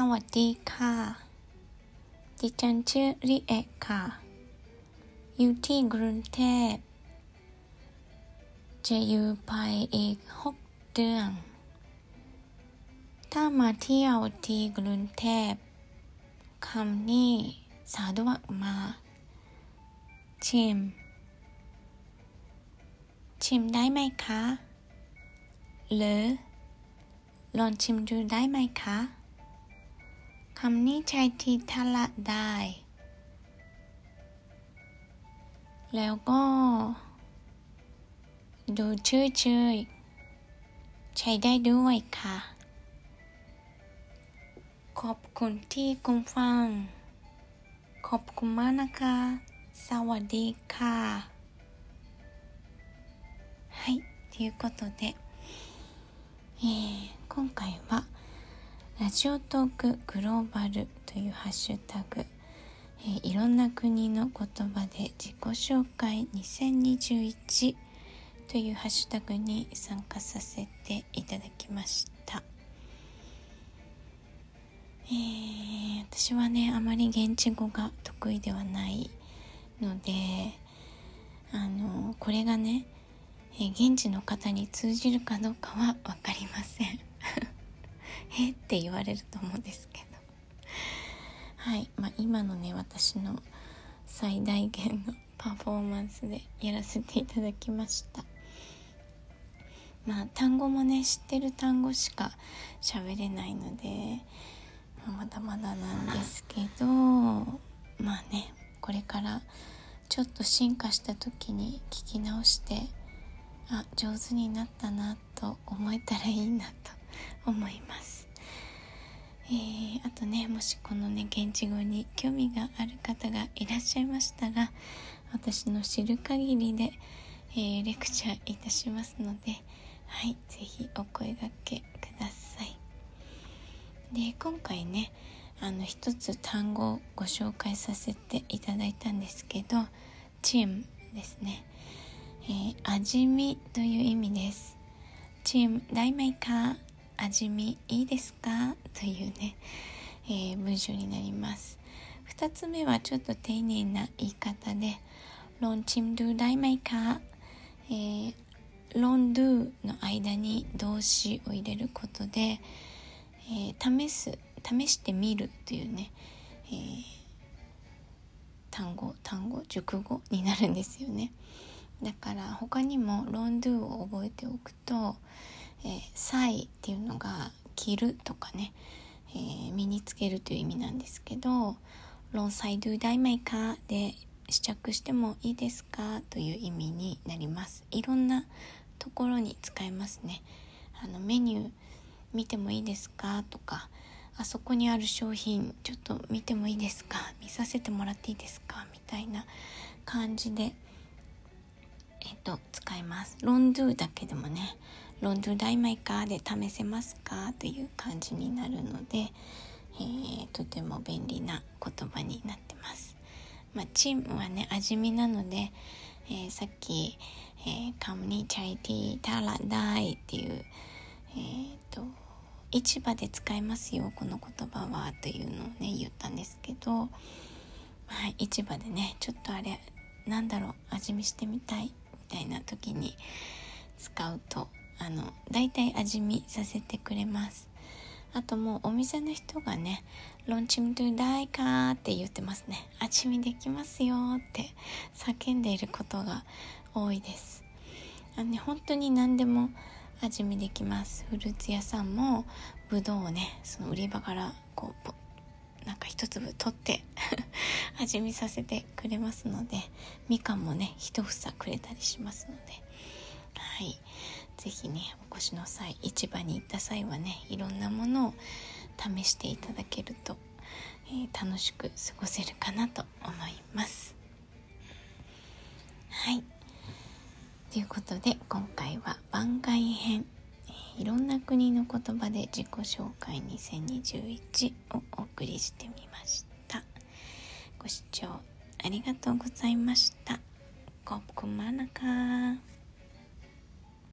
สวัสดีค่ะ ดิฉันชื่อริเอะค่ะ อยู่ที่กรุงเทพ จะอยู่ไปอีกหกเดือน ถ้ามาเที่ยวที่กรุงเทพคำนี้สะดวกมากชิม ชิมได้ไหมคะ หรือลองชิมดูได้ไหมคะ คำนี้ใช้ที่ทละได้ แล้วก็ ดูชื่อชื่อใช้ได้ด้วยค่ะ ขอบคุณที่คุณฟัง ขอบคุณมากนะคะ สวัสดีค่ะはいということで、えー今回は ラジオトークグローバルというハッシュタグ、えーいろんな国の言葉で自己紹介2021というハッシュタグに参加させていただきました。えー私はねあまり現地語が得意ではないのであのこれがね、えー現地の方に通じるかどうかは分かりませんえって言われると思うんですけど。はい、まあ、今のね私の最大限のパフォーマンスでやらせていただきました。まあ単語もね知ってる単語しか喋れないのでまあまだまだなんですけどまあねこれからちょっと進化した時に聞き直してあ上手になったなと思えたらいいなと思います。えーあとねもしこのね現地語に興味がある方がいらっしゃいましたら私の知る限りで、えーレクチャーいたしますのではい是非お声掛けください。で今回ねあの一つ単語をご紹介させていただいたんですけどチームですね、えー味見という意味です。チーム大枚か？味見いいですか？というね、えー文章になります。2つ目はちょっと丁寧な言い方でロンチムドゥ大枚か、えーロンドゥの間に動詞を入れることで、えー試す試してみるというね、えー単語単語熟語になるんですよね。だから他にもロンドゥを覚えておくと「えー、サイ」っていうのが「着る」とかね、えー身につけるという意味なんですけど「ロンサイドゥダイマイカ」で試着してもいいですか？という意味になります。いろんなところに使えますね。あのメニュー見てもいいですか？とかあそこにある商品ちょっと見てもいいですか？見させてもらっていいですか？みたいな感じでと使います。ロンドゥだけでもねロンドゥダイマイカーで試せますかという感じになるので、えーとても便利な言葉になってます。まあチームはね味見なので、えーさっき、えーカムニチャイティータラダイっていうえーと市場で使いますよこの言葉はというのをね言ったんですけど、はい、市場でねちょっとあれなんだろう味見してみたいたいな時に使うとあの大体味見させてくれます。あともうお店の人がね「ロンチムドゥダイカー」って言ってますね味見できますよって叫んでいることが多いです。あのね本当に何でも味見できます。フルーツ屋さんもぶどうをねその売り場からこうポなんか一粒取って 味見させてくれますのでみかんもね一房くれたりしますので。はい。是非ねお越しの際市場に行った際はねいろんなものを試していただけると、えー楽しく過ごせるかなと思います。はい。ということで今回は番外編いろんな国の言葉で自己紹介2021をお送りしてみました。ご視聴ありがとうございました。コップマナカ